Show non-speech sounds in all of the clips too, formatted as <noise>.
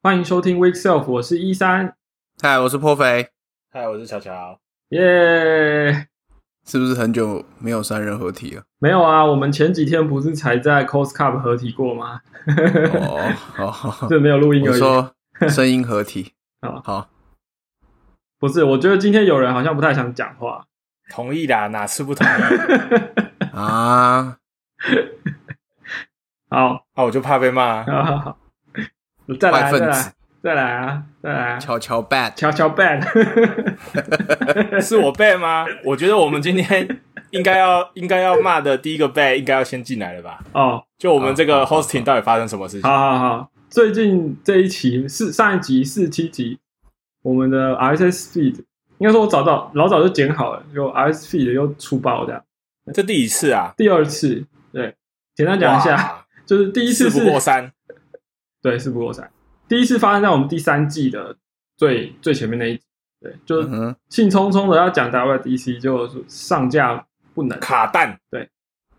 欢迎收听 Week Self，我是一三，嗨，我是破肥，嗨，我是乔乔，耶！是不是很久没有三人合体了？没有啊，我们前几天不是才在 Cos Cup 合体过吗？哦哦，<laughs> 这没有录音而已。我说声音合体，<laughs> 好好，不是，我觉得今天有人好像不太想讲话。同意啦，哪次不同意？<laughs> 啊，好，啊，我就怕被骂。好好好，再来，再来，再来啊，再来啊！悄悄 bad，悄悄 bad，是我背吗？我觉得我们今天应该要应该要骂的第一个背应该要先进来了吧？哦，就我们这个 hosting 到底发生什么事情？好好好，最近这一期是上一集四七集，我们的 RSS feed 应该说我早早老早就剪好了，就 RSS feed 又出包的。这第几次啊？第二次，对，简单讲一下，就是第一次是不过三。对，是不过三。第一次发生在我们第三季的最最前面那一集，对，就是嗯，兴冲冲的要讲 WDC，就上架不能。卡蛋，对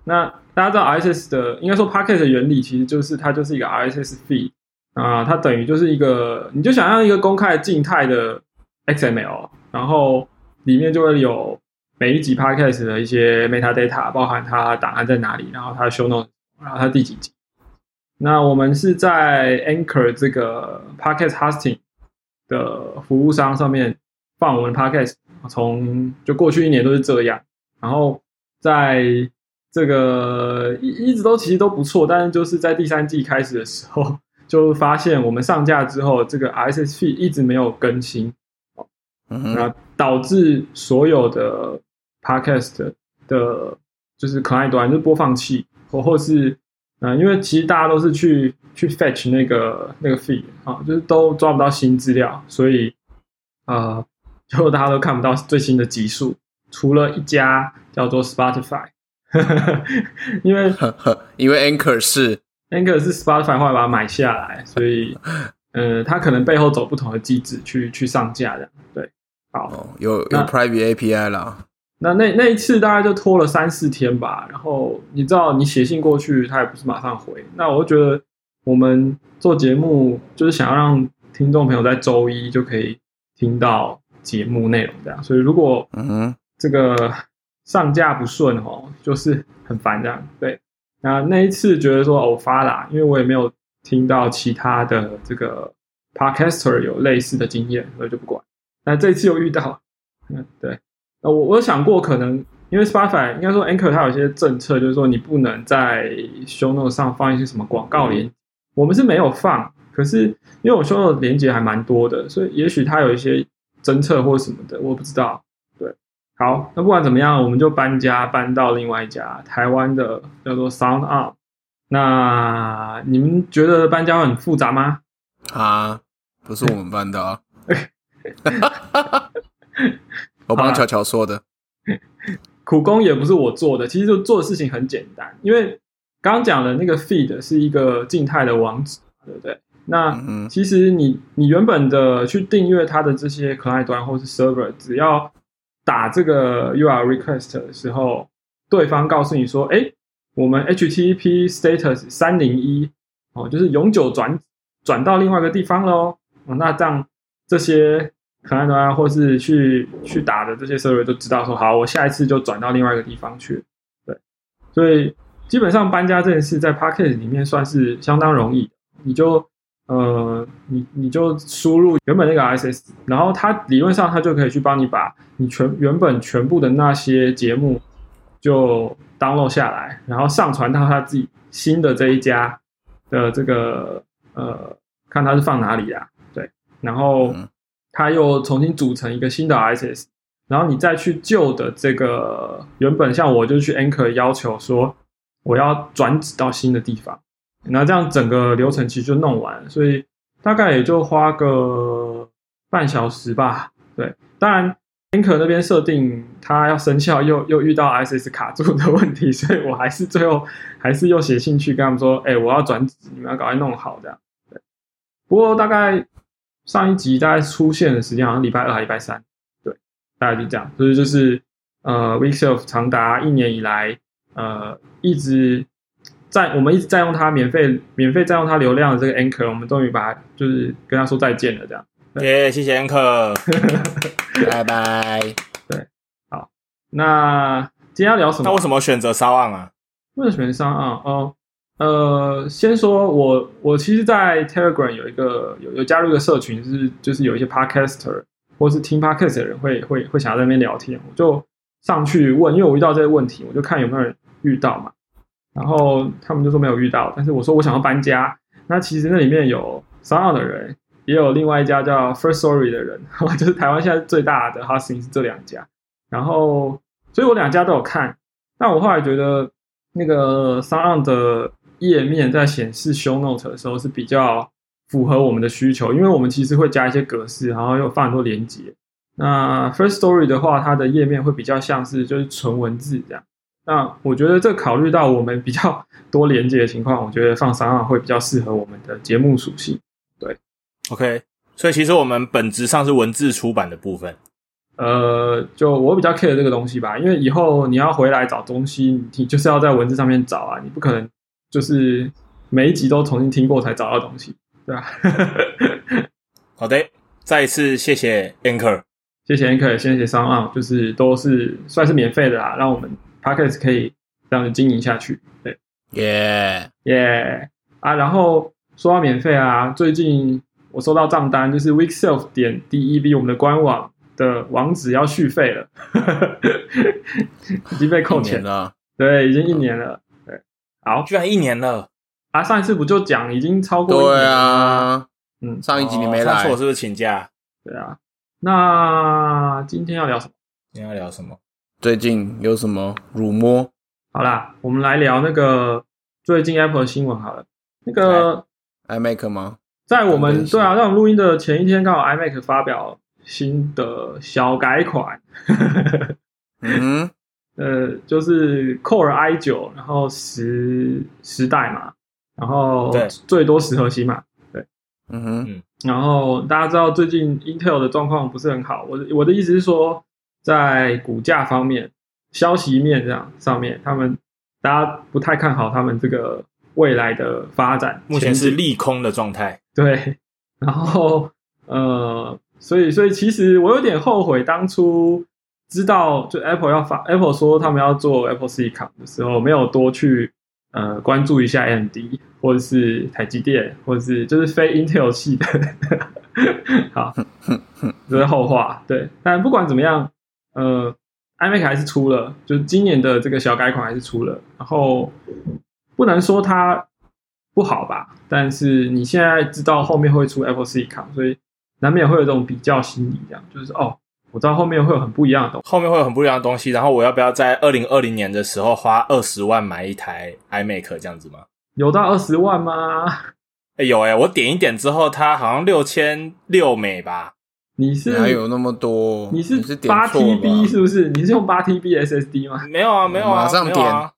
那大家知道 RSS 的，应该说 Podcast 的原理，其实就是它就是一个 RSS feed 啊、它等于就是一个，你就想象一个公开静态的 XML，然后里面就会有每一集 Podcast 的一些 metadata，包含它档案在哪里，然后它的 show note，然后它第几集。那我们是在 Anchor 这个 Podcast hosting 的服务商上面放我们的 Podcast，从就过去一年都是这样，然后在这个一一直都其实都不错，但是就是在第三季开始的时候，<laughs> 就发现我们上架之后，这个 RSS feed 一直没有更新，嗯，那导致所有的 podcast 的，就是可爱端，就是播放器，或或是嗯、呃因为其实大家都是去去 fetch 那个那个 feed 啊，就是都抓不到新资料，所以呃，就大家都看不到最新的集数，除了一家叫做 Spotify，<laughs> 因为呵呵，因为 Anchor 是 Anchor 是 Spotify 后来把它买下来，所以呃，它可能背后走不同的机制去去上架的。对，好，哦，有有 private API 啦，那那那一次大概就拖了三四天吧。然后你知道，你写信过去，他也不是马上回。那我就觉得我们做节目就是想要让听众朋友在周一就可以听到节目内容，这样。所以如果嗯哼，这个上架不顺哦，就是很烦这样。对，那那一次觉得说偶发啦，因为我也没有听到其他的这个 podcaster 有类似的经验，所以就不管。那这次又遇到，嗯，<laughs> 对，呃，我我有想过可能。因为 Spotify 应该说 Anchor 它有一些政策，就是说你不能在 Show Note 上放一些什么广告连，我们是没有放。可是因为我 Show Note 连接还蛮多的，所以也许它有一些侦测或什么的，我不知道。对，好，那不管怎么样，我们就搬家搬到另外一家台湾的叫做 SoundUp。那你们觉得搬家会很复杂吗？啊，不是我们搬的啊，我帮巧巧说的，苦工也不是我做的，其实就做的事情很简单，因为刚刚讲的那个 feed 是一个静态的网址，对不对？那其实你你原本的去订阅它的这些 client 端或是 server，只要打这个 URL request 的时候，对方告诉你说，哎，我们 HTTP status 三零一哦，就是永久转转到另外一个地方喽。哦，那这样这些 client 端或是去去打的这些 server 都知道说，好，我下一次就转到另外一个地方去。对，所以基本上搬家这件事在 p a c k e t 里面算是相当容易，你就呃，你你就输入原本那个 ISS，然后它理论上它就可以去帮你把你全原本全部的那些节目就 download 下来，然后上传到他自己新的这一家的这个呃，看它是放哪里啊？对，然后嗯它又重新组成一个新的 ISS，然后你再去旧的这个原本像我就去 Anchor 要求说我要转址到新的地方。那这样整个流程其实就弄完，所以大概也就花个半小时吧。对，当然 Anchor 那边设定它要生效，又 <laughs> 又遇到 ISS 卡住的问题，所以我还是最后还是又写信去跟他们说，哎、我要转址，你们要赶快弄好这样。对，不过大概上一集大概出现的时间好像礼拜二还礼拜三，对，大概就这样，所以就是呃 Weekself 长达一年以来，呃，一直在我们一直占用它免费免费占用它流量的这个 Anchor，我们终于把它就是跟他说再见了，这样。耶，谢谢 Anchor，。<laughs> 拜拜。对，好那今天要聊什么？那为什么选择骚案啊？为什么选商啊？哦，呃，先说我我其实，在 Telegram 有一个有有加入一个社群，是就是有一些 Podcaster 或是听 Podcast 的人会会会想要在那边聊天，我就上去问，因为我遇到这个问题，我就看有没有人遇到嘛。然后他们就说没有遇到，但是我说我想要搬家，那其实那里面有商岸的人，也有另外一家叫 First Story 的人，<laughs> 就是台湾现在最大的 hosting 是这两家。然后，所以我两家都有看，但我后来觉得那个商岸的页面在显示 show note 的时候是比较符合我们的需求，因为我们其实会加一些格式，然后又放很多连接。那 First Story 的话，它的页面会比较像是就是纯文字这样。那我觉得这考虑到我们比较多连接的情况，我觉得放商号会比较适合我们的节目属性。对 OK，所以其实我们本质上是文字出版的部分。呃，就我比较 care 这个东西吧，因为以后你要回来找东西，你就是要在文字上面找啊，你不可能就是每一集都重新听过才找到东西，对吧、<laughs> 好的，再一次谢谢 Anchor。谢谢 Anchor，谢谢商岸，就是都是算是免费的啦，让我们 Podcast 可以这样子经营下去。对，耶，耶、啊，然后说到免费啊，最近我收到账单，就是 Weekself 点 DEV 我们的官网的网址要续费了，<laughs> 已经被扣钱，了，对，已经一年了。对，好居然一年了，啊，上一次不就讲已经超过一年对了嗯，上一集你没来哦上次，我是不是请假？对啊。那今天要聊什么？今天要聊什么？最近有什么辱没？好啦，我们来聊那个最近 Apple 的新闻好了。那个 iMac 吗？在我更更新们对啊，在我们录音的前一天，刚好 iMac 发表新的小改款，嗯，呃，就是 Core i 九，然后十十代嘛，然后对最多十核心嘛，对嗯哼，然后大家知道最近 Intel 的状况不是很好，我的我的意思是说，在股价方面、消息面这样上面，他们大家不太看好他们这个未来的发展。目前是利空的状态。对，然后呃，所以所以其实我有点后悔当初知道就 Apple 要发 Apple 说他们要做 Apple Silicon 的时候，没有多去呃关注一下 AMD 或者是台积电，或者是就是非 Intel 系的。<laughs> 好，这是后话。对，但不管怎么样，呃，iMac 还是出了，就是今年的这个小改款还是出了，然后不能说它不好吧，但是你现在知道后面会出 Apple Silicon，所以难免会有这种比较心理，这样就是哦，我知道后面会有很不一样的东西。后面会有很不一样的东西，然后我要不要在二零二零年的时候花二十万买一台 iMac 这样子吗？有到二十万吗？哎、有哎、我点一点之后，它好像六千六美吧？你是哪有那么多？你是是八点错了 TB 是不是？你是用八 TB SSD 吗？没有啊，没有啊，马上没有啊，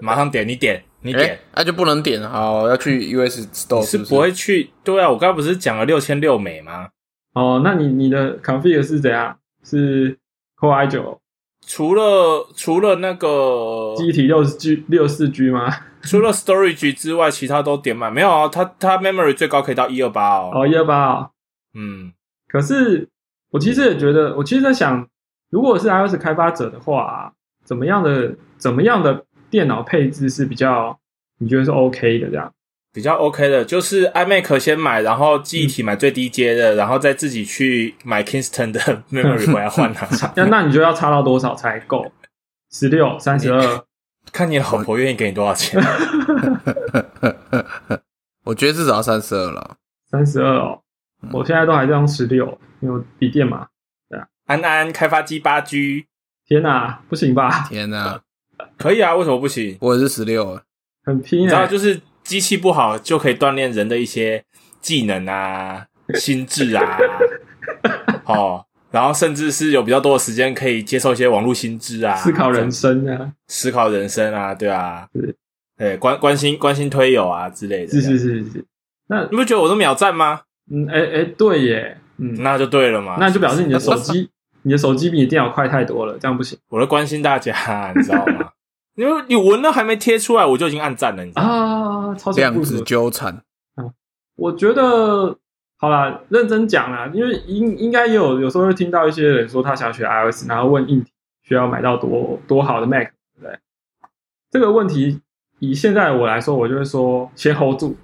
马上点，你点，你点。哎，那就不能点，好，要去 US Store 不你是不会去？对啊，我刚刚不是讲了六千六美吗？哦，那你你的 config 是怎样？是 Core i 九除了除了那个记忆体六十 G 六四 G 吗？<laughs> 除了 storage 之外，其他都点满。没有啊，它它 memory 最高可以到一二八哦。哦，一二八哦。嗯，可是我其实也觉得，我其实在想，如果是 iOS 开发者的话，怎么样的怎么样的电脑配置是比较你觉得是 OK 的这样？比较 OK 的，就是 iMac 先买，然后记忆体买最低阶的，然后再自己去买 Kingston 的 <laughs> memory 回来换它。<laughs> 那那你就要差到多少才够？十六、三十二？看你老婆愿意给你多少钱。<laughs> 我觉得至少要三十二了。三十二哦，我现在都还在用十六，因为我笔电嘛。对啊安安开发机八 G 天哪，不行吧？天哪，可以啊，为什么不行？我也是十六，很拼你知道，哎、就是机器不好就可以锻炼人的一些技能啊、<laughs> 心智啊，哦，然后甚至是有比较多的时间可以接受一些网络心智啊，思考人生啊，思考人生啊，对啊对，对关关心关心推友啊之类的，是是是是是。那你不觉得我都秒赞吗？嗯，哎哎，对耶，嗯，那就对了嘛，那就表示你的手机，<laughs> 你的手机比你电脑快太多了，这样不行。我都关心大家，你知道吗？因为你文都还没贴出来，我就已经按赞了，你知道吗？啊，超级量子。纠缠，我觉得好啦，认真讲啦，因为应应该也有有时候会听到一些人说他想学 iOS，然后问硬体需要买到多多好的 Mac，对不对？这个问题以现在我来说，我就会说先 hold 住，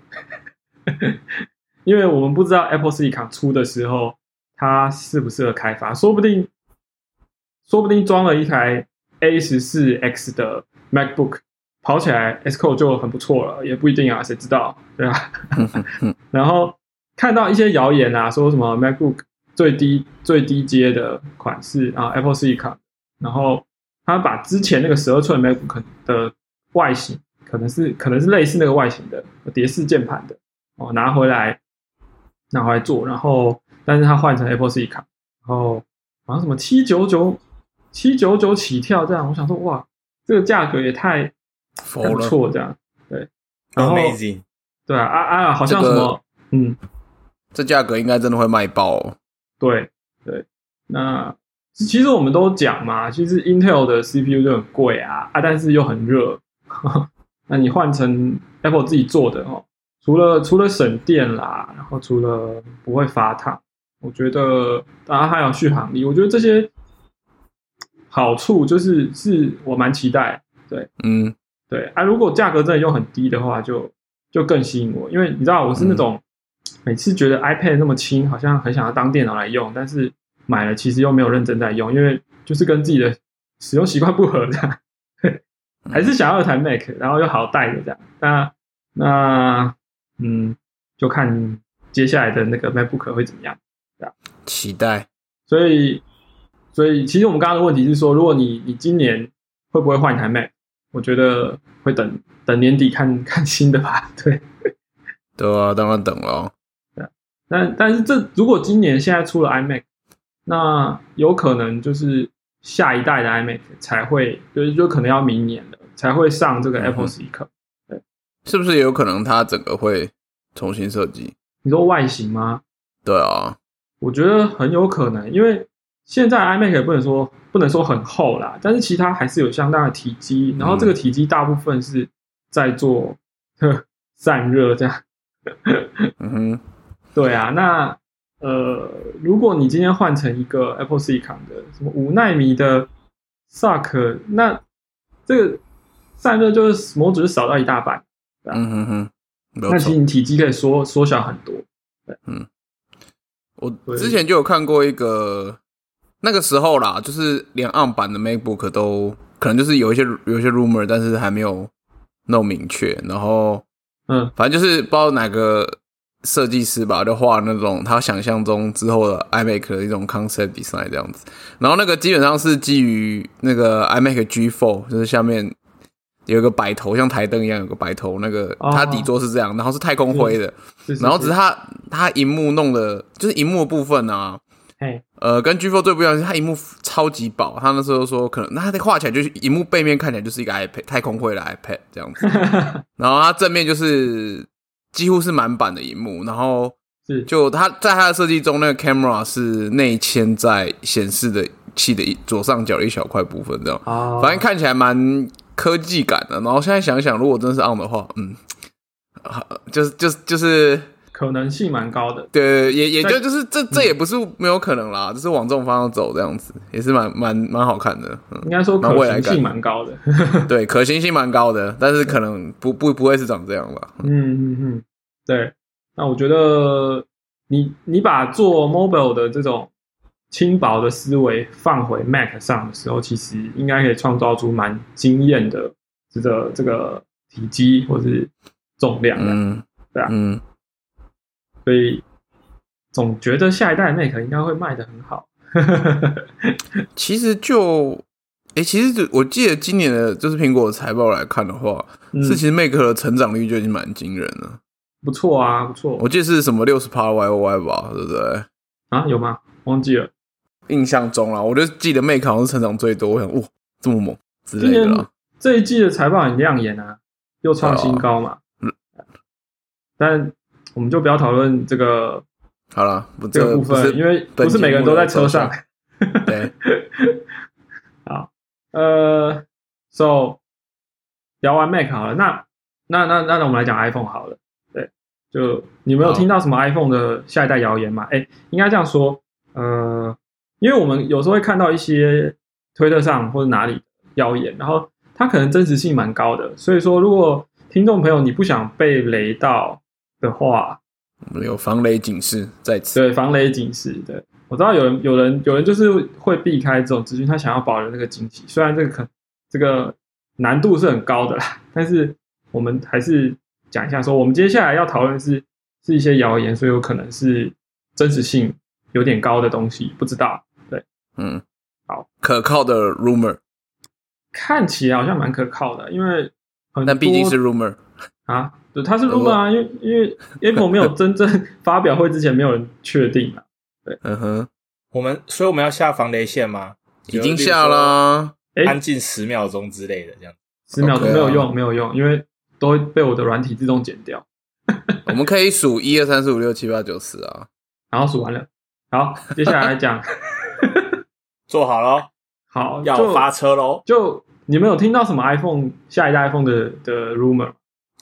<laughs> 因为我们不知道 Apple Silicon 出的时候它适不适合开发，说不定说不定装了一台 A 十四 X 的 MacBook 跑起来 Xcode 就很不错了，也不一定啊，谁知道？对啊。<laughs> 然后看到一些谣言啊，说什么 MacBook 最低最低阶的款式啊，Apple Silicon，然后他把之前那个十二寸 MacBook 的外形，可能是可能是类似那个外形的碟式键盘的哦，拿回来拿回来做，然后但是他换成 Apple Silicon，然后好像什么七九九七九九起跳这样，我想说哇，这个价格也太，很不错，这样对，然后 Amazing，对啊啊啊，好像这个什么、嗯。这价格应该真的会卖爆哦。对对，那其实我们都讲嘛，其实 Intel 的 CPU 就很贵啊啊，但是又很热。<laughs> 那你换成 Apple 自己做的哦，除了除了省电啦，然后除了不会发烫，我觉得当然还有续航力，我觉得这些好处就是是我蛮期待。对嗯，对啊，如果价格真的又很低的话，就就更吸引我，因为你知道我是那种、每次觉得 iPad 那么轻，好像很想要当电脑来用，但是买了其实又没有认真在用，因为就是跟自己的使用习惯不合这样，还是想要一台 Mac，然后又好带的这样。那那嗯，就看接下来的那个 MacBook 会怎么样。期待。所以，所以其实我们刚刚的问题是说，如果你你今年会不会换一台 Mac？我觉得会等等年底看 <laughs> 看新的吧。对，对啊，当然等了对。但但是这如果今年现在出了 iMac，那有可能就是下一代的 iMac 才会，就是就可能要明年了才会上这个 Apple 嗯 Silicon。是不是也有可能它整个会重新设计？你说外形吗？对啊，我觉得很有可能，因为现在 iMac 也不能说不能说很厚啦，但是其他还是有相当的体积，然后这个体积大部分是在做呵散热这样。嗯哼，对啊，那呃，如果你今天换成一个 Apple Silicon 的什么五纳米的 SoC，那这个散热就是模组就少到一大半，嗯哼哼，那其实。你体积可以缩缩小很多。嗯我对之前就有看过一个，那个时候啦，就是连 ARM 版的 MacBook 都可能就是有一些有一些 rumor，但是还没有那么明确。然后嗯反正就是不知道哪个设计师吧，就画那种他想象中之后的 iMac 的一种 concept design 这样子。然后那个基本上是基于那个 iMac G4，就是下面有一个白头，像台灯一样有个白头，那个哦它底座是这样，然后是太空灰的。然后只是它它荧幕弄的，就是荧幕的部分啊，嘿呃，跟 G4 最不一样是它荧幕超级薄，他那时候说可能那它画起来就是荧幕背面看起来就是一个 iPad 太空灰的 iPad 这样子，<laughs> 然后它正面就是几乎是满版的荧幕，然后是就它在它的设计中，那个 camera 是内嵌在显示的器的一左上角的一小块部分这样，哦，反正看起来蛮科技感的。然后现在想想，如果真是 on 的话，嗯，啊就是就是就是。可能性蛮高的。对，也也就就是这这也不是没有可能啦，就是往这种方向走这样子，也是蛮蛮蛮好看的。嗯，应该说可行性蛮高的。对，<laughs> 可行性蛮高的，但是可能不不不会是长这样吧。嗯嗯嗯，对。那我觉得你你把做 mobile 的这种轻薄的思维放回 Mac 上的时候，其实应该可以创造出蛮惊艳的这个这个体积或是重量的。嗯，对啊嗯，所以总觉得下一代 Mac 应该会卖的很好。<laughs> 其实就，诶，其实就我记得今年的就是苹果的财报来看的话，嗯是其实 Mac 的成长率就已经蛮惊人了。不错啊，不错我记得是什么六十趴 Y O Y 吧，对不对？啊，有吗？忘记了。印象中啦，我就记得 Mac 好像是成长最多，我想哇这么猛之类的啦。这一季的财报很亮眼啊，又创新高嘛。嗯但我们就不要讨论这个好了，这个部分，因为不是每个人都在车上节。对，<laughs> 好，呃，so 聊完 Mac 好了，那那那那那我们来讲 iPhone 好了。对，就你没有听到什么 iPhone 的下一代谣言吗？哎，应该这样说，呃，因为我们有时候会看到一些推特上或者哪里谣言，然后它可能真实性蛮高的，所以说如果听众朋友你不想被雷到的话，我们有防雷警示在此。对，防雷警示。对我知道有人有人有人就是会避开这种资讯，他想要保留那个惊喜。虽然这个可这个难度是很高的啦，但是我们还是讲一下说，我们接下来要讨论是是一些谣言，所以有可能是真实性有点高的东西，不知道。对，嗯，好，可靠的 rumor，看起来好像蛮可靠的，因为很但毕竟是 rumor。啊，对，它是 rumor 啊，因为因为 Apple 没有真正发表会之前，没有人确定啊。嗯哼，我们所以我们要下防雷线吗？已经下啦。哎安静十秒钟之类的，这样。十秒钟没有用，没有用，因为都会被我的软体自动剪掉。<laughs> 我们可以数一二三四五六七八九十啊。然后数完了，好，接下来来讲，<laughs> 做好喽，好，要就发车喽！就你们有听到什么 iPhone 下一代 iPhone 的的 rumor？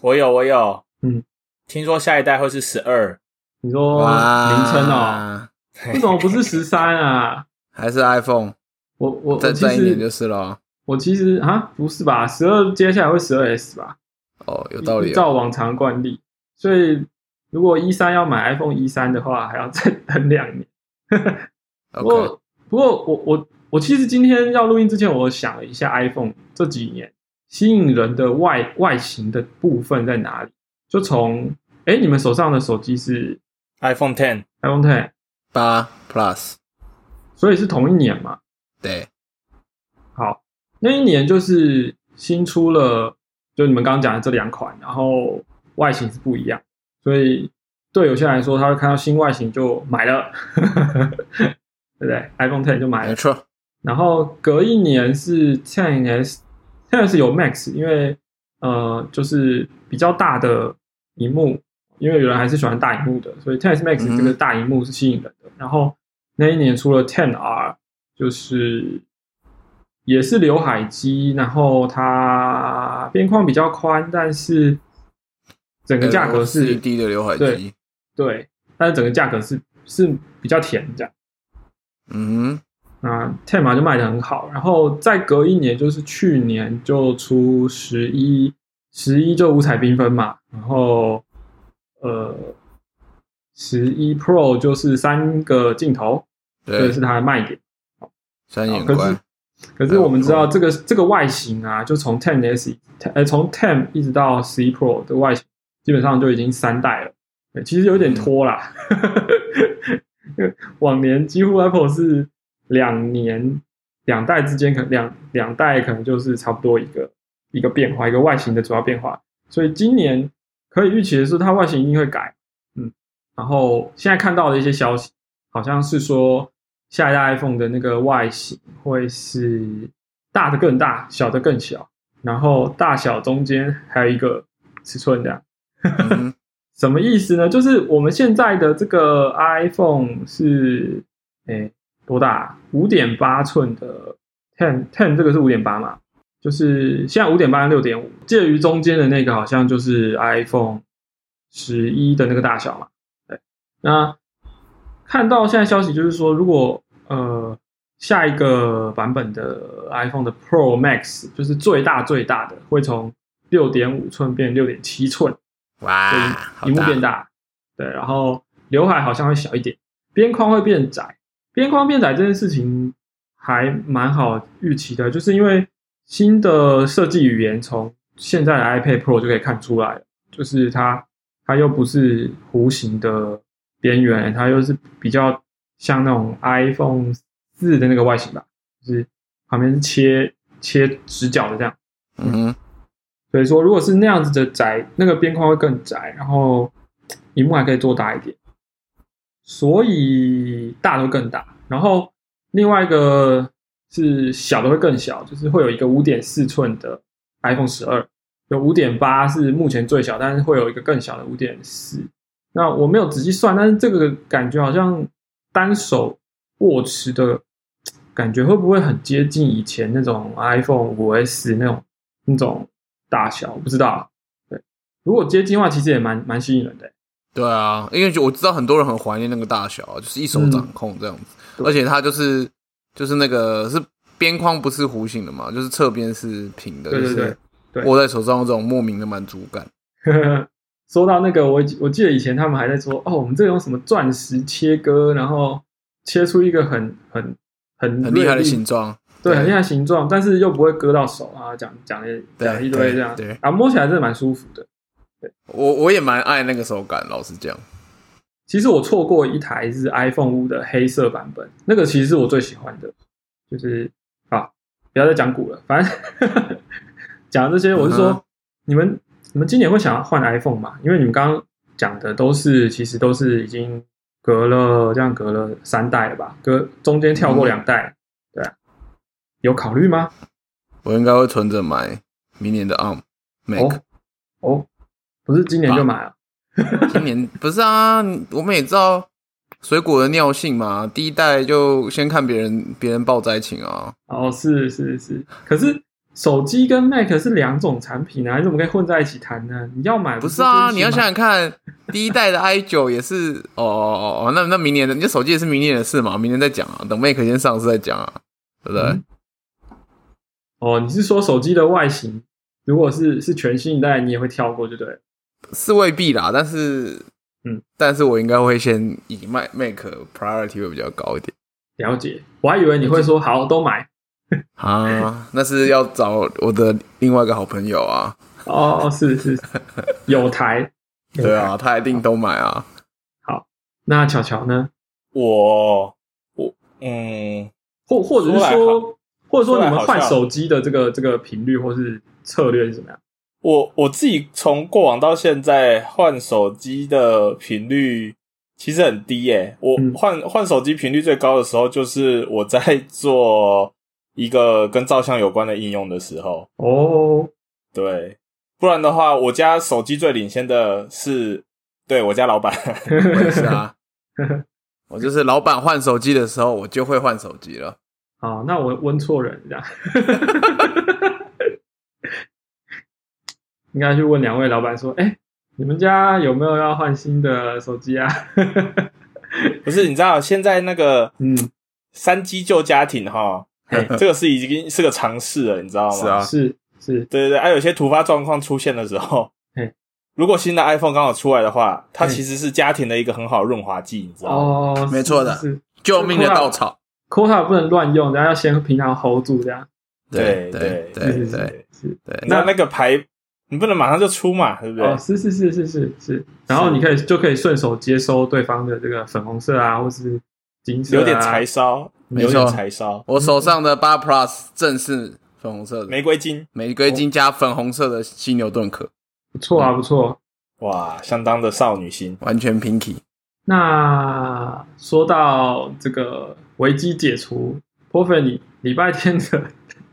我有，我有，嗯，听说下一代会是十二，你说名称哦，为什么不是十三啊？<laughs> 还是 iPhone？我我再再一年就是了。我其实啊，不是吧？十二接下来会十二 S 吧？哦，有道理照往常惯例，所以如果一三要买 iPhone 一三的话，还要再等两年。<laughs> 不过，不过我我我其实今天要录音之前，我想了一下 iPhone 这几年吸引人的外外形的部分在哪里？就从哎，你们手上的手机是 iPhone Ten，iPhone Ten，八 Plus，所以是同一年嘛？对，好，那一年就是新出了，就你们刚刚讲的这两款，然后外形是不一样，所以对有些人来说，他会看到新外形就买了，<laughs> 对不对？iPhone Ten 就买了，没错。然后隔一年是 Ten S，Ten S 有 Max，因为呃就是比较大的荧幕，因为有人还是喜欢大荧幕的，所以 Ten Max 这个大荧幕是吸引人的。然后那一年出了 Ten R，就是也是刘海机，然后它边框比较宽，但是整个价格是 LCD 的刘海对机。对，但是整个价格是是比较甜这样。嗯那 Ten 嘛就卖的很好，然后再隔一年就是去年就出十一，十一就五彩缤纷嘛，然后呃十一 Pro 就是三个镜头，哼，对这是，它的卖点。三眼可是。可是我们知道这个这个外形啊，就从 Ten S 呃从 Ten 一直到十一 Pro 的外形，基本上就已经三代了。对，其实有点拖啦。<laughs> 因为往年几乎 Apple 是两年两代之间可能两两代可能就是差不多一个一个变化，一个外形的主要变化。所以今年可以预期的是，它外形一定会改。嗯，然后现在看到的一些消息，好像是说下一代 iPhone 的那个外形会是大的更大，小的更小，然后大小中间还有一个尺寸这样。<laughs> 什么意思呢？就是我们现在的这个 iPhone 是，诶多大？五点八寸的 Ten Ten 这个是五点八嘛？就是现在五点八跟六点五，介于中间的那个好像就是 iPhone 十一的那个大小嘛。对，那看到现在消息就是说，如果呃下一个版本的 iPhone 的 Pro Max 就是最大最大的，会从六点五寸变六点七寸。哇，好荧幕变大，对，然后刘海好像会小一点，边框会变窄。边框变窄这件事情还蛮好预期的，就是因为新的设计语言从现在的 iPad Pro 就可以看出来了，就是它它又不是弧形的边缘，它又是比较像那种 iPhone 四的那个外形吧，就是旁边是切切直角的这样。嗯哼，所以说，如果是那样子的窄，那个边框会更窄，然后屏幕还可以做大一点，所以大的会更大。然后另外一个是小的会更小，就是会有一个五点四寸的 iPhone 十二，有五点八是目前最小，但是会有一个更小的五点四。那我没有仔细算，但是这个感觉好像单手握持的感觉会不会很接近以前那种 iPhone 五 S 那种那种大小，不知道。对，如果接近的话，其实也蛮蛮吸引人的。对啊，因为我知道很多人很怀念那个大小，就是一手掌控这样子，对。而且它就是就是那个是边框不是弧形的嘛，就是侧边是平的，对对对就是对握在手上有这种莫名的满足感。<laughs> 说到那个，我我记得以前他们还在说，哦，我们这用什么钻石切割，然后切出一个很很很很厉害的形状，对，很厉害的形状，但是又不会割到手啊，讲讲了对讲一堆这样，啊，摸起来真的蛮舒服的。我我也蛮爱那个手感，老实讲。其实我错过一台是 iPhone 五的黑色版本，那个其实是我最喜欢的，就是啊，不要再讲股了，反正 <laughs> 讲这些，我是说、嗯你们你们今年会想要换 iPhone 吗？因为你们刚刚讲的都是其实都是已经隔了这样隔了三代了吧，隔中间跳过两代，对啊，有考虑吗？我应该会存着买明年的 ARM Mac。哦哦，不是今年就买了，今年 <laughs> 不是啊，我们也知道水果的尿性嘛，第一代就先看别人别人报灾情啊。哦，是是是，可是手机跟 Mac 是两种产品啊，你怎么可以混在一起谈呢？你要买不是啊，就是你要想想看，第一代的 i 九也是 <laughs> 哦哦哦，那那明年的，你的手机也是明年的事嘛，明年再讲啊，等 Mac 先上市再讲啊，对不对？嗯哦，你是说手机的外形，如果是是全新一代，你也会跳过，就对了。是未必啦，但是嗯，但是我应该会先以 Mac Mac priority 会比较高一点了解，我还以为你会说好都买。啊，那是要找我的另外一个好朋友啊，哦，是是，有台。有台。对啊，他一定都买啊。好那巧巧呢？我我嗯，或或者是说，或者说你们换手机的这个这个频率或是策略是怎么样？我我自己从过往到现在换手机的频率其实很低耶、我嗯换换手机频率最高的时候，就是我在做一个跟照相有关的应用的时候。哦，对，不然的话，我家手机最领先的是对我家老板。<laughs> 我也是啊，<laughs> 我就是老板换手机的时候，我就会换手机了。好，那我问错人这样，应该去问两位老板说，哎、你们家有没有要换新的手机啊？<laughs> 不是，你知道现在那个嗯，三机旧家庭哈，嘿 <laughs> 这个是已经是个常事了，你知道吗？是啊是是，对对对，还、有一些突发状况出现的时候嘿，如果新的 iPhone 刚好出来的话，它其实是家庭的一个很好的润滑剂，你知道吗？哦，没错的是是救命的稻草。，quota 不能乱用，然后要先平常 hold 住这样。对对对对对那那个牌你不能马上就出嘛，对不对？哦，是是是是是是，然后你可以就可以顺手接收对方的这个粉红色啊，或是金色、啊，有点柴烧，没有点错柴烧，我手上的八 Plus 正是粉红色的，玫瑰金，玫瑰金加粉红色的犀牛盾壳，不错啊，不错。哇，相当的少女心。完全 pinky。那说到这个危机解除 p o f e 你礼拜天的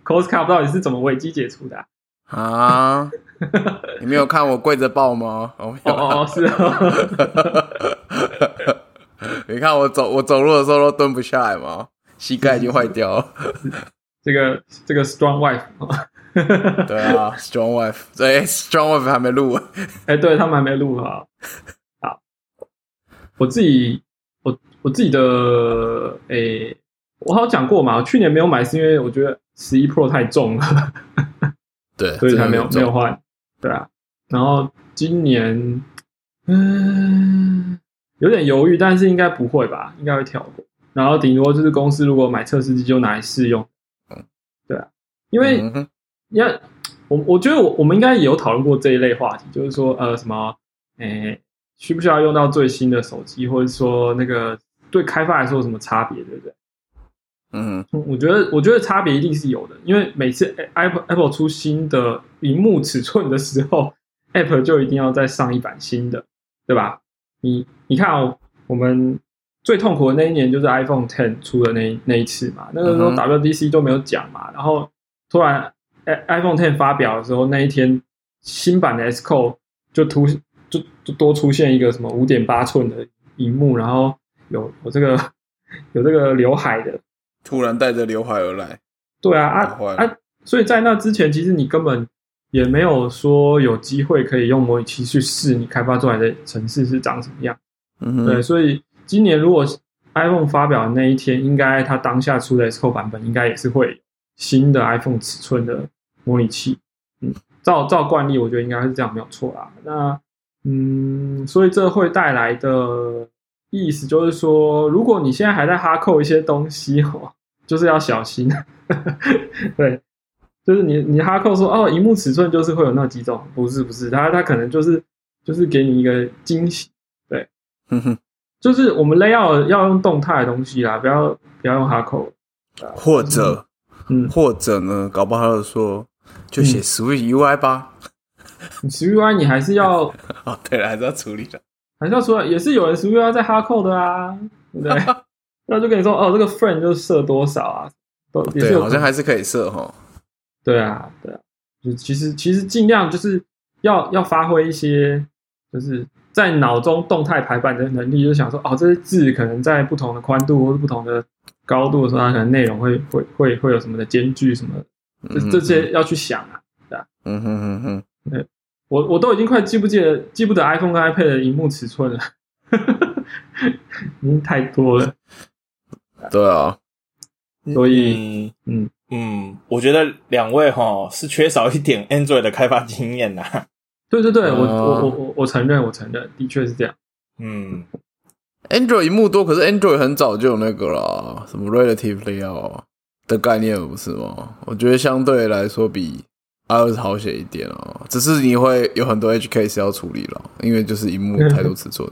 Costco 到底是怎么危机解除的啊、啊！你没有看我跪着抱吗？<laughs> 哦，哦哦，是哦，<laughs> 你看我走，我走路的时候都蹲不下来吗？膝盖已经坏掉了。<laughs> 这个这个 Strong Wife，对啊，Strong Wife，对，Strong Wife 还没录。哎，对他们还没录啊。好，我自己，我我自己的，哎，我好像讲过嘛，我去年没有买是因为我觉得十一 Pro 太重了。对，所以才没有没有换，对啊。然后今年，嗯，有点犹豫，但是应该不会吧？应该会跳过。然后顶多就是公司如果买测试机就拿来试用，嗯，对啊。因为你看，我我觉得我我们应该也有讨论过这一类话题，就是说呃什么，诶，需不需要用到最新的手机，或者说那个对开发来说有什么差别，对不对？嗯我觉得，我觉得差别一定是有的，因为每次 Apple Apple 出新的荧幕尺寸的时候，Apple 就一定要再上一版新的，对吧？你你看哦，我们最痛苦的那一年就是 iPhone Ten 出的那那一次嘛，那个时候 WDC 都没有讲嘛，然后突然 iPhone Ten 发表的时候，那一天新版的 S Code 就突就就多出现一个什么五点八寸的荧幕，然后有有这个 <laughs> 有这个刘海的。突然带着刘海而来，对啊啊啊！所以在那之前，其实你根本也没有说有机会可以用模拟器去试你开发出来的城市是长什么样。嗯对，哼，所以今年如果 iPhone 发表的那一天，应该它当下出的 Xcode 版本应该也是会新的 iPhone 尺寸的模拟器。嗯，照照惯例，我觉得应该是这样，没有错啦。那嗯，所以这会带来的意思就是说，如果你现在还在哈扣一些东西哦，就是要小心。<laughs> 对，就是你你哈扣说哦，荧幕尺寸就是会有那几种，不是不是，它它可能就是就是给你一个惊喜。对哼哼，就是我们 layout 要用动态的东西啦，不要不要用 hardcore。或者嗯，或者呢，搞不好说就写 Switch UI 吧。你 SWI 你还是要 <laughs> 哦，对了，还是要处理的。还是要处理，也是有人 SWI 要在 hardcore 的啊，对不对？<laughs> 那就跟你说哦，这个 friend 就设多少啊，都也是对，好像还是可以设哈。对啊，对啊，就其实其实尽量就是要要发挥一些，就是在脑中动态排版的能力，就想说哦，这些字可能在不同的宽度或者不同的高度的时候，它可能内容会会会会有什么的间距什么的，这嗯这些要去想啊。嗯哼哼哼，我我都已经快记不记得记不得 iPhone 跟 iPad 的荧幕尺寸了，<laughs> 已经太多了。对啊，所以嗯嗯嗯，我觉得两位哈是缺少一点 Android 的开发经验呐。对对对，我哦我我我我承认，我承认，的确是这样。嗯，Android 一幕多，可是 Android 很早就有那个啦，什么 relative layout 的概念不是吗？我觉得相对来说比 iOS 好写一点哦，只是你会有很多 edge case 要处理了，因为就是一幕太多尺寸。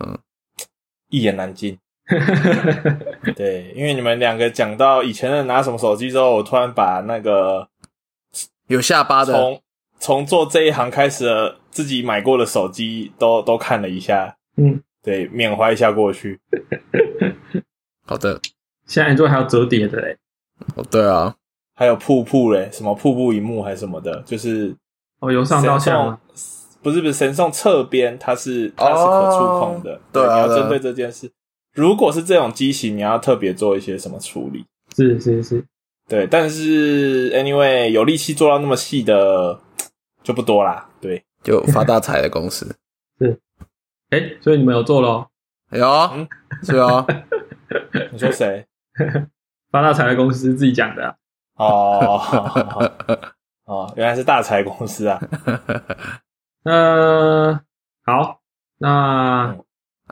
嗯 <laughs> 一言难尽。<laughs> 对，因为你们两个讲到以前的拿什么手机之后，我突然把那个有下巴的，从从做这一行开始的自己买过的手机都都看了一下，嗯，对，缅怀一下过去。<laughs> 好的，现在 Android 还有折叠的嘞。哦对啊，还有瀑布嘞，什么瀑布荧幕还是什么的，就是哦，由上到下吗？不是不是，神送侧边它是它是可触控的，对啊对啊你要针对这件事。如果是这种机型，你要特别做一些什么处理？是是是，对，但是 anyway 有力气做到那么细的就不多啦。对，就发大财的公司 <laughs> 是，哎，所以你们有做咯？有是哦，<laughs> 你说谁？<laughs> 发大财的公司自己讲的啊。哦哦，原来是大财公司啊。呃，好，那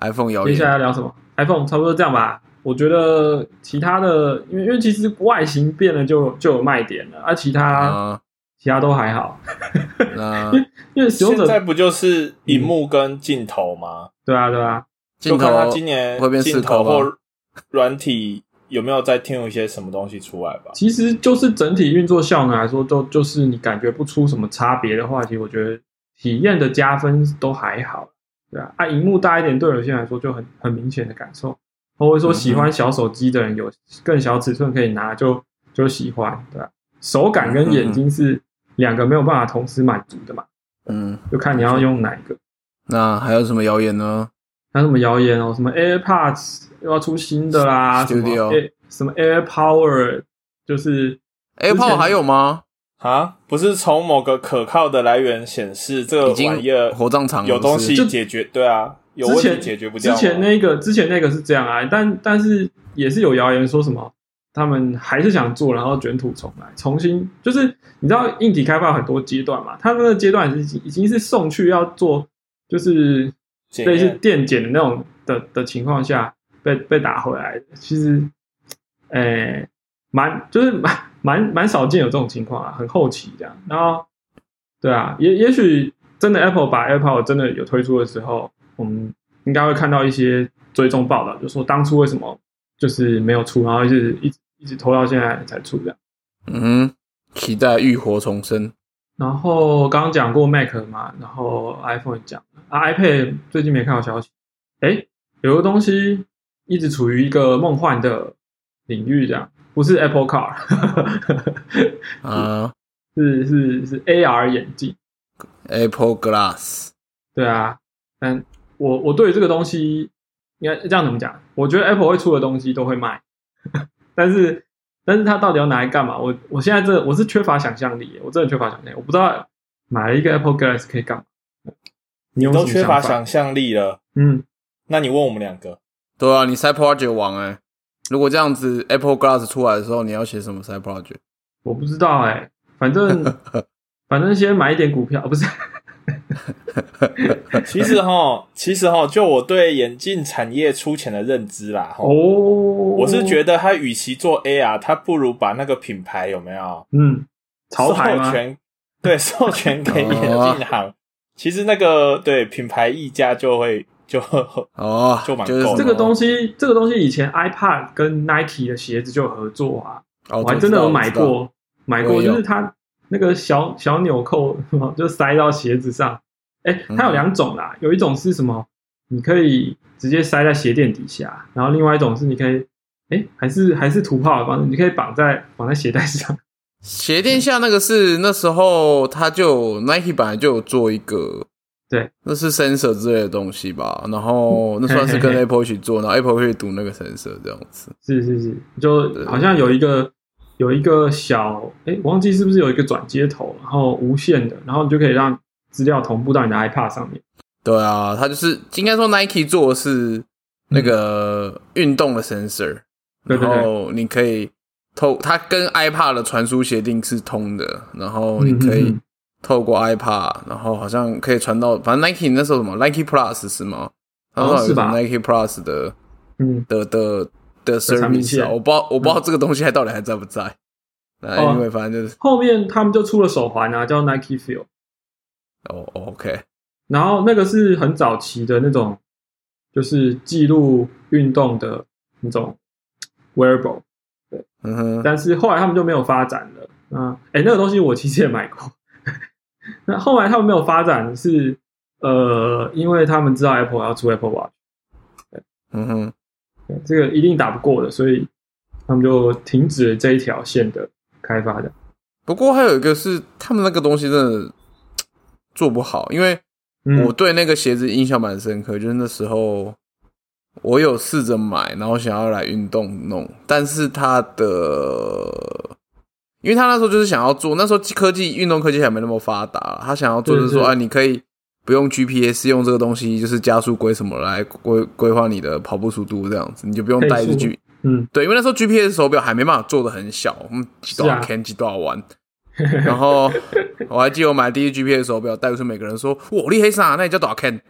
iPhone 有接下来要，聊什么？iPhone 差不多这样吧。我觉得其他的，因为因为其实外形变了就就有卖点了，啊，其他、啊，其他都还好，那 <laughs> 因为使用者现在不就是荧幕跟镜头吗？对啊对啊，镜就看今年会变镜 4K 吗头或软体有没有再添一些什么东西出来吧？其实就是整体运作效能来说，都就是你感觉不出什么差别的话，其实我觉得体验的加分都还好，对啊，啊，荧幕大一点，对有些人来说就很很明显的感受，或者说喜欢小手机的人有更小尺寸可以拿就就喜欢，对吧、手感跟眼睛是两个没有办法同时满足的嘛，嗯，就看你要用哪一个。那还有什么谣言呢？还有什么谣言哦？什么 AirPods 又要出新的啦？什么 Studio Air 什么 AirPower 就是 AirPower 还有吗？啊，不是从某个可靠的来源显示这个已经玩意儿火葬场有东西解决，对啊，有问题之前解决不掉。之前那个之前那个是这样啊，但但是也是有谣言说什么他们还是想做，然后卷土重来，重新就是你知道硬体开发很多阶段嘛，他那个阶段已经已经是送去要做就是检类似电检的那种的的情况下被被打回来的，其实，诶、蛮就是蛮蛮蛮少见有这种情况啊，很后期这样。然后，对啊，也也许真的 Apple 把 AirPod 真的有推出的时候，我们应该会看到一些追踪报道，就说当初为什么就是没有出，然后一直一直一直拖到现在才出这样。嗯，期待浴火重生。然后刚刚讲过 Mac 嘛，然后 iPhone 也讲啊，iPad 最近没看到消息。哎，有个东西一直处于一个梦幻的领域，这样不是 Apple Car，<laughs> 啊是是是 AR 眼镜。，Apple Glass，对啊，但我我对于这个东西应该这样怎么讲？我觉得 Apple 会出的东西都会卖，<laughs> 但是但是它到底要拿来干嘛？我我现在这我是缺乏想象力，我真的缺乏想象力，我不知道买了一个 Apple Glass 可以干嘛？你都缺乏？想象力了。嗯，那你问我们两个，对啊，你 side project 王哎、如果这样子 Apple Glass 出来的时候，你要写什么 side project？我不知道哎、反正 <laughs> 反正先买一点股票，哦不是？<laughs> 其实哈，其实哈，就我对眼镜产业粗浅的认知啦，哦，我是觉得他与其做 AR，他不如把那个品牌有没有嗯，潮牌吗？授权，对，授权给 <laughs> 眼镜行。其实那个对品牌溢价就会就哦，<laughs> 就是这个东西，这个东西以前 iPad 跟 Nike 的鞋子就有合作啊，哦我还真的有买。过，买过，就是它那个小小纽扣 <laughs> 就塞到鞋子上。哎，它有两种啦，有一种是什么？你可以直接塞在鞋垫底下，然后另外一种是你可以，哎，还是还是土炮的方式，你可以绑在绑在鞋带上。鞋垫下那个是那时候他就 Nike 本来就有做一个，对，那是 sensor 之类的东西吧，然后那算是跟 Apple 一起做，然后 Apple 会读那个 sensor 这样子。是是是，就好像有一个有一个小，哎，我忘记是不是有一个转接头，然后无线的，然后你就可以让资料同步到你的 iPad 上面。对啊，它就是应该说 Nike 做的是那个运动的 sensor，、然后你可以透它跟 iPad 的传输协定是通的，然后你可以透过 iPad，然后好像可以传到，反正 Nike 那时候什么 Nike Plus 是吗？它哦好像是吧？Nike Plus 的嗯，的的的 service 啊，我不知道我不知道这个东西还到底还在不在。那哦。因为反正就是后面他们就出了手环啊，叫 Nike Feel，哦哦 OK，然后那个是很早期的那种，就是记录运动的那种 wearable，对嗯哼，但是后来他们就没有发展了。嗯，哎，那个东西我其实也买过。<laughs> 那后来他们没有发展是呃，因为他们知道 Apple 要出 Apple Watch，嗯哼，对这个一定打不过的，所以他们就停止了这一条线的开发的。不过还有一个是他们那个东西真的做不好，因为嗯。我对那个鞋子印象蛮深刻，就是那时候我有试着买，然后想要来运动弄，但是它的，因为他那时候就是想要做，那时候科技运动科技还没那么发达，他想要做就是说，对对啊，你可以不用 GPS，用这个东西就是加速规什么来规规划你的跑步速度这样子，你就不用带着 G。嗯，对，因为那时候 GPS 手表还没办法做的很小，我们几多少是啊 <laughs> K 几多少弯。然后我还记得我买第一 GPS 手表，带出去每个人说：“哇，厉害啥？那你叫多少 K？”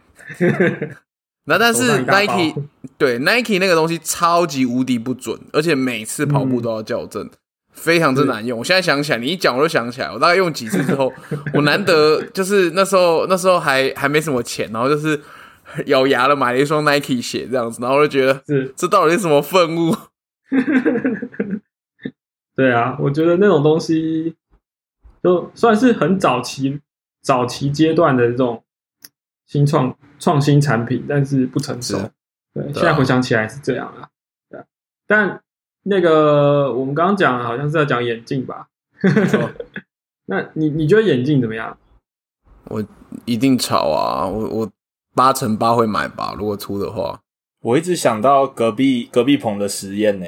<laughs> 那但是 Nike 对 Nike 那个东西超级无敌不准，而且每次跑步都要校正，非常之难用。我现在想起来，你一讲我就想起来，我大概用几次之后，<laughs> 我难得就是那时候那时候还还没什么钱，然后就是 <laughs> 咬牙了买了一双 Nike 鞋这样子，然后我就觉得是，这到底是什么愤怒？<laughs> 对啊，我觉得那种东西就算是很早期、早期阶段的这种新创创新产品，但是不成熟是。对，对啊现在回想起来是这样啊。对啊，但那个我们刚刚讲好像是在讲眼镜吧？错 <laughs> 那你你觉得眼镜怎么样？我一定炒啊！我我八成八会买吧，如果出的话。我一直想到隔壁隔壁棚的实验呢、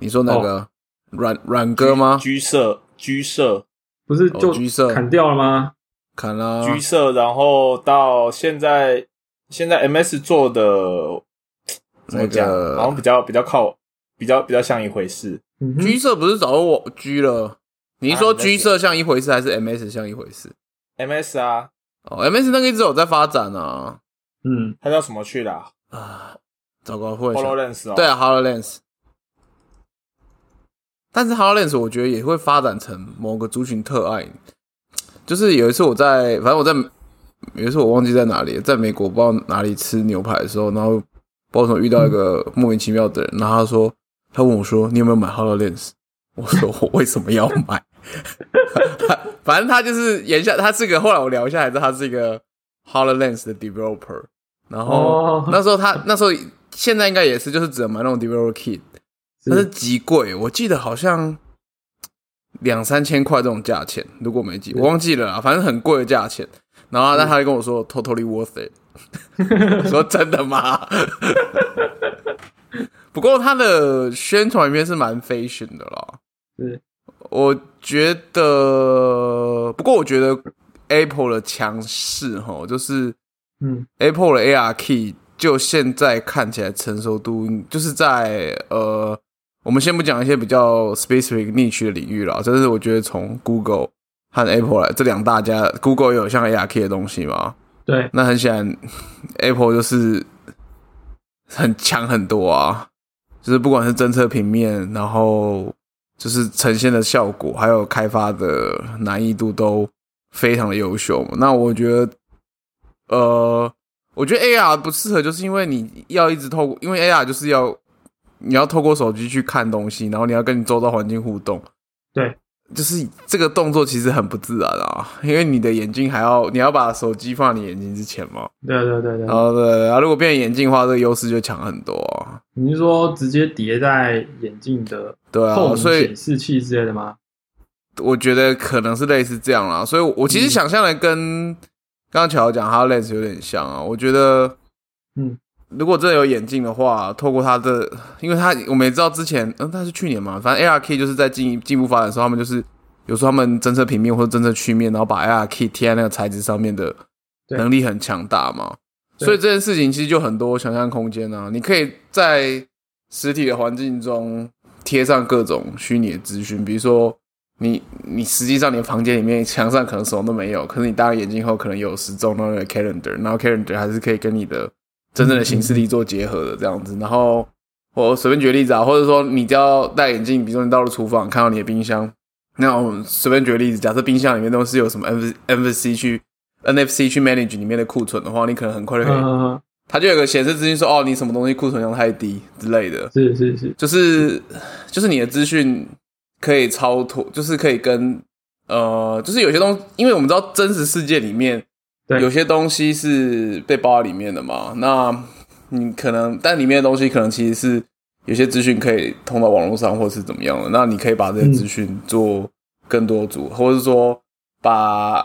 你说那个软软哥吗？居社居社不是就哦橘色砍掉了吗？砍了、居社，然后到现在现在 MS 做的怎么讲？那个好像比较比较靠比较比较像一回事。橘色不是早就我居了？你是说橘色像一回事，还是 MS 像一回事？MS 啊，哦，MS 那个一直有在发展啊。嗯，他叫什么去的啊，糟糕，会想？HoloLens 哦，对啊 HoloLens，但是 HoloLens 我觉得也会发展成某个族群特爱。就是有一次我在，反正我在有一次我忘记在哪里，在美国不知道哪里吃牛排的时候，然后不知道怎么遇到一个莫名其妙的人，然后他说，他问我说你有没有买 HoloLens？<laughs> 我说我为什么要买？反正他就是言下，他是个后来我聊一下才知道他是一个 HoloLens 的 developer，然后哦那时候他那时候现在应该也是就是只能买那种 developer kit，但是极贵，我记得好像两三千块这种价钱，如果没记，我忘记了啦，反正很贵的价钱。然后他他就跟我说 totally worth it，我说真的吗？不过他的宣传里面是蛮 fashion 的啦，是。我觉得，不过我觉得 Apple 的强势哈，就是嗯。Apple 的 AR Key 就现在看起来成熟度就是在呃，我们先不讲一些比较 specific niche 的领域了，就是我觉得从 Google 和 Apple 来这两大家，Google 有像 AR Key 的东西吗？对，那很显然，Apple 就是很强很多啊，就是不管是侦测平面，然后就是呈现的效果，还有开发的难易度都非常的优秀。那我觉得，呃，我觉得 AR 不适合，就是因为你要一直透过，因为 AR 就是要你要透过手机去看东西，然后你要跟你周遭环境互动。对，就是这个动作其实很不自然啊，因为你的眼睛还要你要把手机放在你眼睛之前嘛。对对对对然。后对，然后如果变成眼镜的话，这个优势就强很多啊。你是说直接叠在眼镜的对啊，所以显示器之类的吗？我觉得可能是类似这样啦。所以我其实想象的跟刚刚乔讲 HoloLens 有点像啊。我觉得，嗯，如果真的有眼镜的话，透过它的，因为它我们也知道之前，嗯，那是去年嘛，反正 ARKey 就是在进进一步发展的时候，他们就是有时候他们侦测平面或者侦测曲面，然后把 ARKey 贴在那个材质上面的能力很强大嘛。所以这件事情其实就很多想象空间啊，你可以在实体的环境中贴上各种虚拟的资讯，比如说你你实际上你的房间里面墙上可能什么都没有，可是你戴上眼镜后可能有时钟，然后有 calendar，然后 calendar 还是可以跟你的真正的形式力做结合的这样子。然后我随便举个例子啊，或者说你只要戴眼镜，比如说你到了厨房看到你的冰箱，那我们随便举个例子，假设冰箱里面都是有什么 N NFC 去 NFC 去 manage 里面的库存的话，你可能很快就可以，嗯，它就有个显示资讯说哦，你什么东西库存量太低之类的。是是是，就是就是你的资讯可以超脱，就是可以跟呃，就是有些东西，因为我们知道真实世界里面对有些东西是被包在里面的嘛，那你可能但里面的东西可能其实是有些资讯可以通到网络上或是怎么样的，那你可以把这些资讯做更多组，或者是说把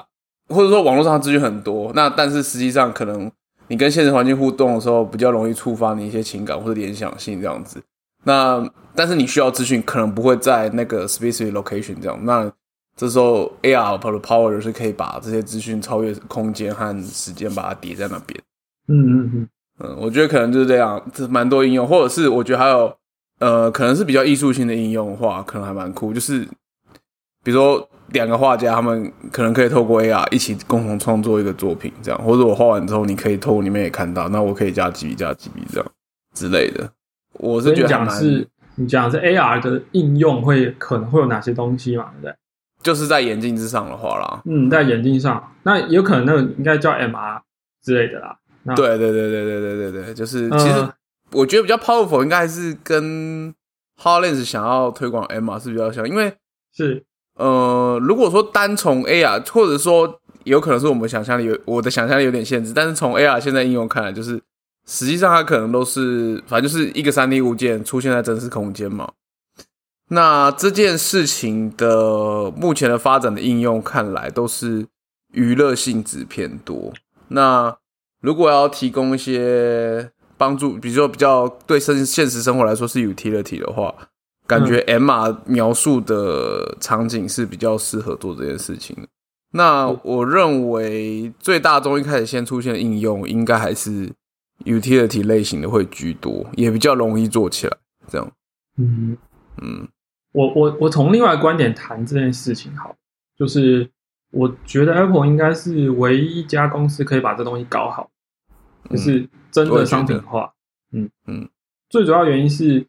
或者说网络上资讯很多，那但是实际上可能你跟现实环境互动的时候，比较容易触发你一些情感或者联想性这样子。那但是你需要资讯，可能不会在那个 specific location 这样。那这时候 AR 的 power 就是可以把这些资讯超越空间和时间，把它叠在那边。嗯嗯嗯，嗯，我觉得可能就是这样，这蛮多应用，或者是我觉得还有呃，可能是比较艺术性的应用的话，可能还蛮酷。就是比如说两个画家，他们可能可以透过 AR 一起共同创作一个作品，这样，或者我画完之后，你可以透过里面也看到，那我可以加几笔加几笔这样之类的。我是觉得讲是，你讲的是 AR 的应用会可能会有哪些东西嘛？对不对？就是在眼镜之上的话啦，嗯，在眼镜上，那有可能那个应该叫 MR 之类的啦。那对对对对对对对对，就是嗯其实我觉得比较 powerful 应该还是跟 HoloLens 想要推广 MR 是比较像，因为是呃，如果说单从 AR，或者说有可能是我们想象力有我的想象力有点限制，但是从 AR 现在应用看来，就是实际上它可能都是反正就是一个三 D 物件出现在真实空间嘛。那这件事情的目前的发展的应用看来都是娱乐性质偏多。那如果要提供一些帮助，比如说比较对生现实生活来说是 utility 的话，感觉 MR 描述的场景是比较适合做这件事情的。那我认为最大宗一开始先出现的应用，应该还是 utility 类型的会居多，也比较容易做起来。这样，嗯，嗯我我我从另外一个观点谈这件事情好，就是我觉得 Apple 应该是唯一一家公司可以把这东西搞好，就是真的商品化。嗯嗯，最主要原因是，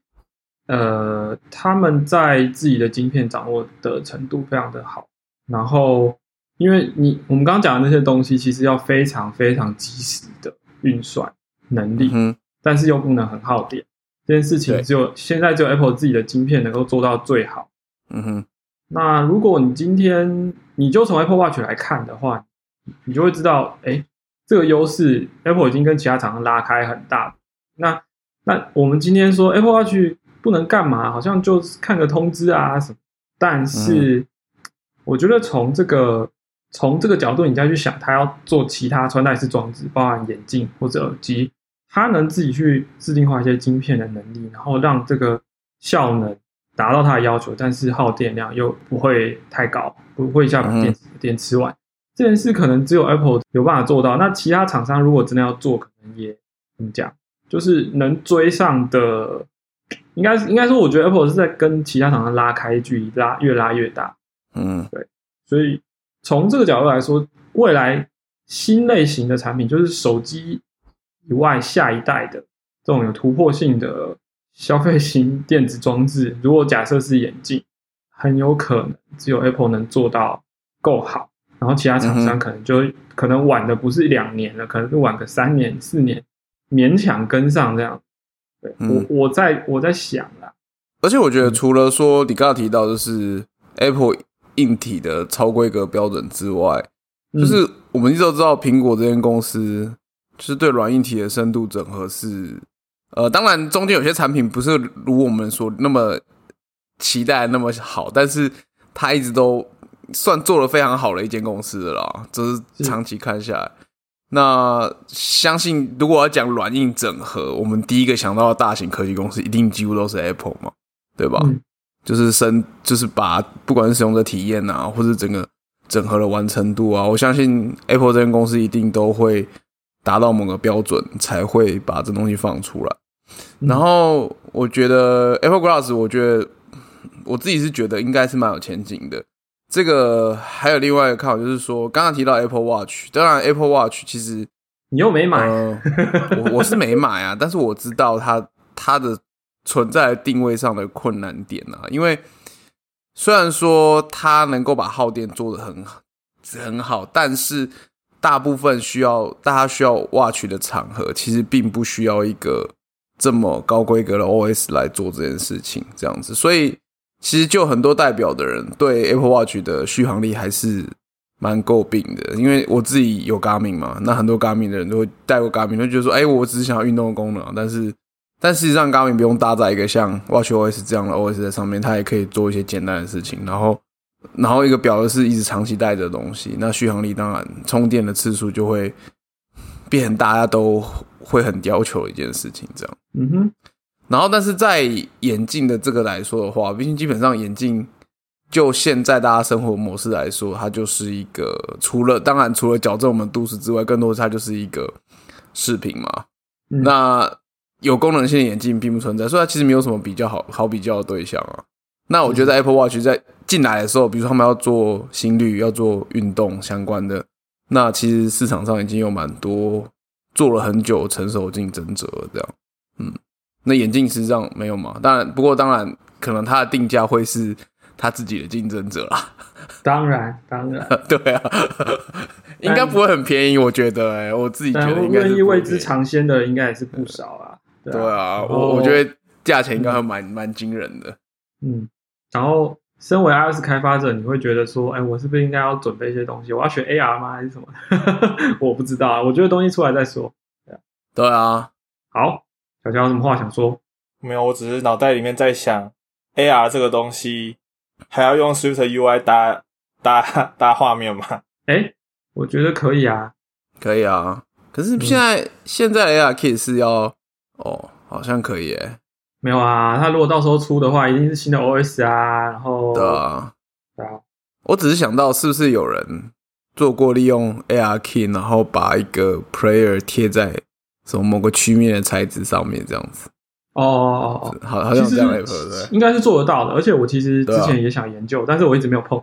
呃，他们在自己的晶片掌握的程度非常的好，然后因为你我们刚刚讲的那些东西，其实要非常非常及时的运算能力，嗯，但是又不能很耗电。这件事情只有现在只有 Apple 自己的晶片能够做到最好。嗯哼，那如果你今天你就从 Apple Watch 来看的话，你就会知道，哎，这个优势 Apple 已经跟其他厂商拉开很大。那那我们今天说 Apple Watch 不能干嘛，好像就是看个通知啊什么。但是我觉得从这个从这个角度，你再去想，它要做其他穿戴式装置，包含眼镜或者耳机，它能自己去制定化一些晶片的能力，然后让这个效能达到它的要求，但是耗电量又不会太高，不会一下把电、电吃完。这件事可能只有 Apple 有办法做到。那其他厂商如果真的要做，可能也怎么讲，就是能追上的，应该应该说，我觉得 Apple 是在跟其他厂商拉开距离，拉越拉越大。嗯对所以从这个角度来说，未来新类型的产品，就是手机以外下一代的这种有突破性的消费型电子装置，如果假设是眼镜，很有可能只有 Apple 能做到够好，然后其他厂商可能就、可能晚的不是两年了，可能是晚个三年四年，勉强跟上这样。对、嗯。我我在我在想啦，而且我觉得除了说你刚刚提到就是 Apple 硬体的超规格标准之外，嗯就是我们一直都知道苹果这间公司就是对软硬体的深度整合是，呃，当然中间有些产品不是如我们所那么期待那么好，但是它一直都算做的非常好的一间公司的啦，就是是长期看下来。那相信如果要讲软硬整合，我们第一个想到的大型科技公司一定几乎都是 Apple 嘛，对吧？嗯就是深，就是把不管是使用者体验啊，或者整个整合的完成度啊，我相信 Apple 这间公司一定都会达到某个标准，才会把这东西放出来。嗯然后我觉得 Apple Glass，我觉得我自己是觉得应该是蛮有前景的。这个还有另外一个看法，就是说刚刚提到 Apple Watch，当然 Apple Watch 其实你又没买，呃，我我是没买啊，<laughs> 但是我知道它它的存在定位上的困难点啊，因为虽然说它能够把耗电做得很很好，但是大部分需要大家需要 watch 的场合，其实并不需要一个这么高规格的 OS 来做这件事情，这样子，所以其实就很多代表的人对 Apple Watch 的续航力还是蛮诟病的，因为我自己有 Garmin 嘛，那很多 Garmin 的人都会带过 Garmin，都觉得说，哎、我只是想要运动的功能，但是但事实上 Garmin 不用搭载一个像 Watch OS 这样的 OS 在上面，它也可以做一些简单的事情，然后然后一个表的是一直长期带着的东西，那续航力当然充电的次数就会变大家都会很要求的一件事情，这样。嗯哼，然后，但是在眼镜的这个来说的话，毕竟基本上眼镜就现在大家生活模式来说，它就是一个除了当然除了矫正我们度数之外，更多的它就是一个饰品嘛。嗯那有功能性的眼镜并不存在，所以它其实没有什么比较好好比较的对象啊。那我觉得 Apple Watch 在进来的时候，比如说他们要做心率、要做运动相关的，那其实市场上已经有蛮多做了很久成熟竞争者了这样。嗯，那眼镜实际上没有嘛？当然，不过当然可能它的定价会是他自己的竞争者啦。当然当然，<laughs> 对啊，<laughs> 应该不会很便宜，我觉得、欸，我自己觉得应该愿意为之尝鲜的应该也是不少啊。对对啊，我我觉得价钱应该会蛮蛮惊人的。嗯，然后身为 iOS 开发者，你会觉得说，哎，我是不是应该要准备一些东西？我要学 AR 吗？还是什么？<laughs> 我不知道啊，我觉得东西出来再说。对啊，好，小乔有什么话想说？没有，我只是脑袋里面在想，AR 这个东西还要用 Swift UI 搭搭搭画面吗？哎，我觉得可以啊。可以啊。可是现在、现在的 AR Kit 是要哦，好像可以诶。没有啊，他如果到时候出的话，一定是新的 OS 啊，然后对啊，对啊，我只是想到是不是有人做过利用 AR key，然后把一个 Player 贴在什么某个曲面的材质上面，这样子，哦哦哦哦，好好像这样对？应该是做得到的，而且我其实之前也想研究，但是我一直没有碰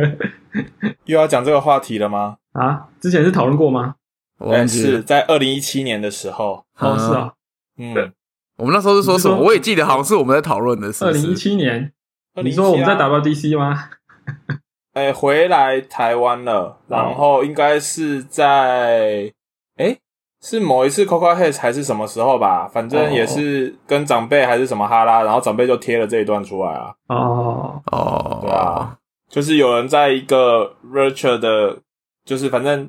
<laughs> 又要讲这个话题了吗？啊。之前是讨论过吗？哎我忘记了。是在二零一七年的时候，哦，是啊，嗯，我们那时候是说什么？我也记得好像是我们在讨论的二零一七年，2017你说我们在啊 WDC 吗？<laughs> 哎、回来台湾了，然后应该是在哎、是某一次 Coco Heads 还是什么时候吧？反正也是跟长辈还是什么哈拉，然后长辈就贴了这一段出来啊，哦，哦，对啊，就是有人在一个 virtual 的，就是反正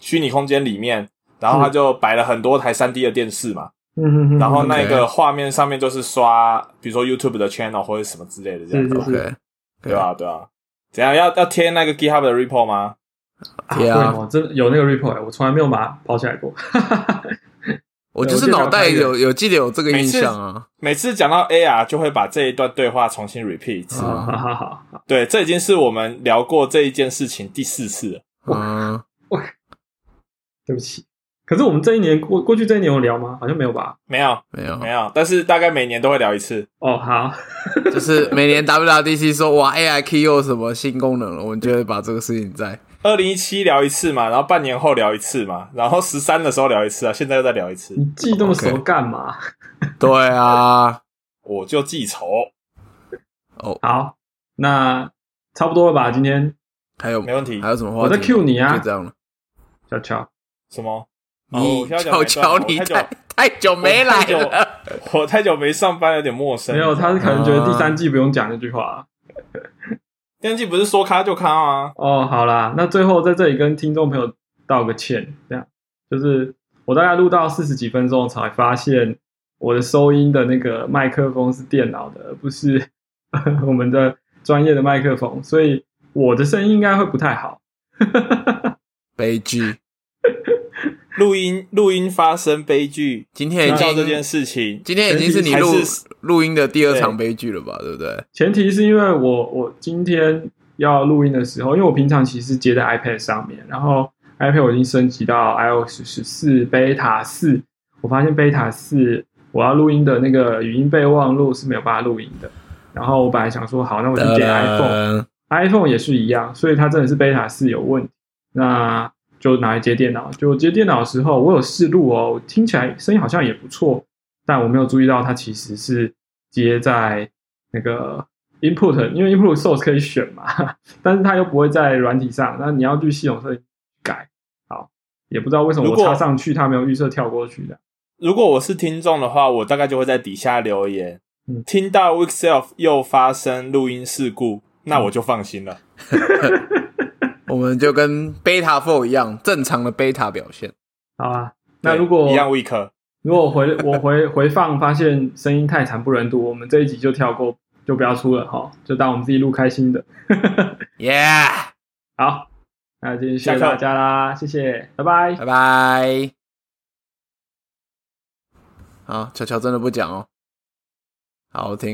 虚拟空间里面，然后他就摆了很多台三 D 的电视嘛，嗯哼哼，然后那个画面上面就是刷，比如说 YouTube 的 channel 或者什么之类的这样子，是是是 OK，对啊，对啊。怎样要要贴那个 GitHub 的 repo 吗？贴啊对哦，真的有那个 report，我从来没有把它跑起来过。<laughs> 我就是脑袋有有记得有这个印象啊。每次讲到 AR 就会把这一段对话重新 repeat 一次。好好好好，对，这已经是我们聊过这一件事情第四次了。嗯，<laughs> 对不起。可是我们这一年过过去这一年有聊吗？好像没有吧。没有没有没，有，但是大概每年都会聊一次。哦，好，<laughs> 就是每年 WWDC 说哇 AI Key 又有什么新功能了，我们就会把这个事情在。二零一七聊一次嘛，然后半年后聊一次嘛，然后十三的时候聊一次啊，现在又再聊一次你，记这么熟干嘛对啊，<laughs> 我就记仇。哦，好，那差不多了吧？今天还有没问题还有什么话？我在 cue 你啊就这样了。小乔，什么？哦你我现在讲巧巧，哪一段我太久你太太久没来我太久了。<laughs> 我太久没上班，有点陌生。没有，他是可能觉得第啊三季不用讲那句话。<laughs> 第三季不是说咔就咔吗？哦，好啦，那最后在这里跟听众朋友道个歉，这样就是我大概录到四十几分钟才发现我的收音的那个麦克风是电脑的，而不是 <laughs> 我们的专业的麦克风，所以我的声音应该会不太好。悲剧，录音录音发生悲剧，今天已经这件事情，今天已经是你录录音的第二场悲剧了吧？对不对？前提是因为我我今天要录音的时候，因为我平常其实接在 iPad 上面，然后 iPad 我已经升级到 iOS 十四 Beta 四，我发现 Beta 四我要录音的那个语音备忘录是没有办法录音的。然后我本来想说，好，那我就接 iPhone，iPhone 也是一样，所以它真的是 Beta 四有问题，那就拿来接电脑。就接电脑的时候，我有试录哦，听起来声音好像也不错，但我没有注意到它其实是接在那个 input，因为 input source 可以选嘛，<laughs> 但是它又不会在软体上，那你要去系统设计改。好，也不知道为什么我插上去，它没有预设跳过去的。如果我是听众的话，我大概就会在底下留言。嗯听到 Weekself 又发生录音事故，那我就放心了。我们就跟 Beta Four 一样，正常的 Beta 表现。好啊，那如果一样 Week，如果回我回 <laughs> 回放发现声音太惨不忍睹，我们这一集就跳过，就不要出了哈，就当我们自己录开心的。<laughs> Yeah，好，那今天谢谢大家啦，谢谢，拜拜。拜拜。好，巧巧真的不讲哦，好好听。